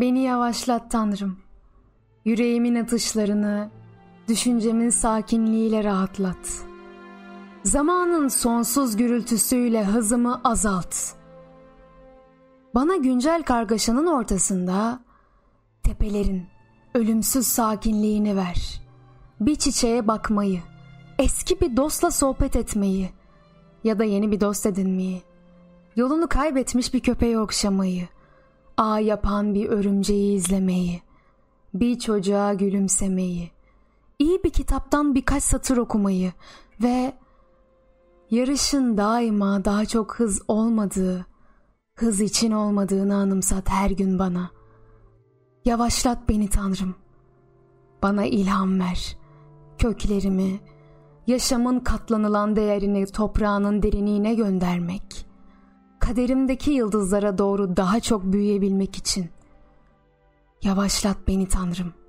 Beni yavaşlat Tanrım. Yüreğimin atışlarını, düşüncemin sakinliğiyle rahatlat. Zamanın sonsuz gürültüsüyle hızımı azalt. Bana güncel kargaşanın ortasında tepelerin ölümsüz sakinliğini ver. Bir çiçeğe bakmayı, eski bir dostla sohbet etmeyi ya da yeni bir dost edinmeyi, yolunu kaybetmiş bir köpeği okşamayı, ağ yapan bir örümceği izlemeyi, bir çocuğa gülümsemeyi, iyi bir kitaptan birkaç satır okumayı ve yarışın daima daha çok hız olmadığı, hız için olmadığını anımsat her gün bana. Yavaşlat beni Tanrım. Bana ilham ver. Köklerimi, yaşamın katlanılan değerini toprağının derinliğine göndermek. Kaderimdeki yıldızlara doğru daha çok büyüyebilmek için. Yavaşlat beni Tanrım.''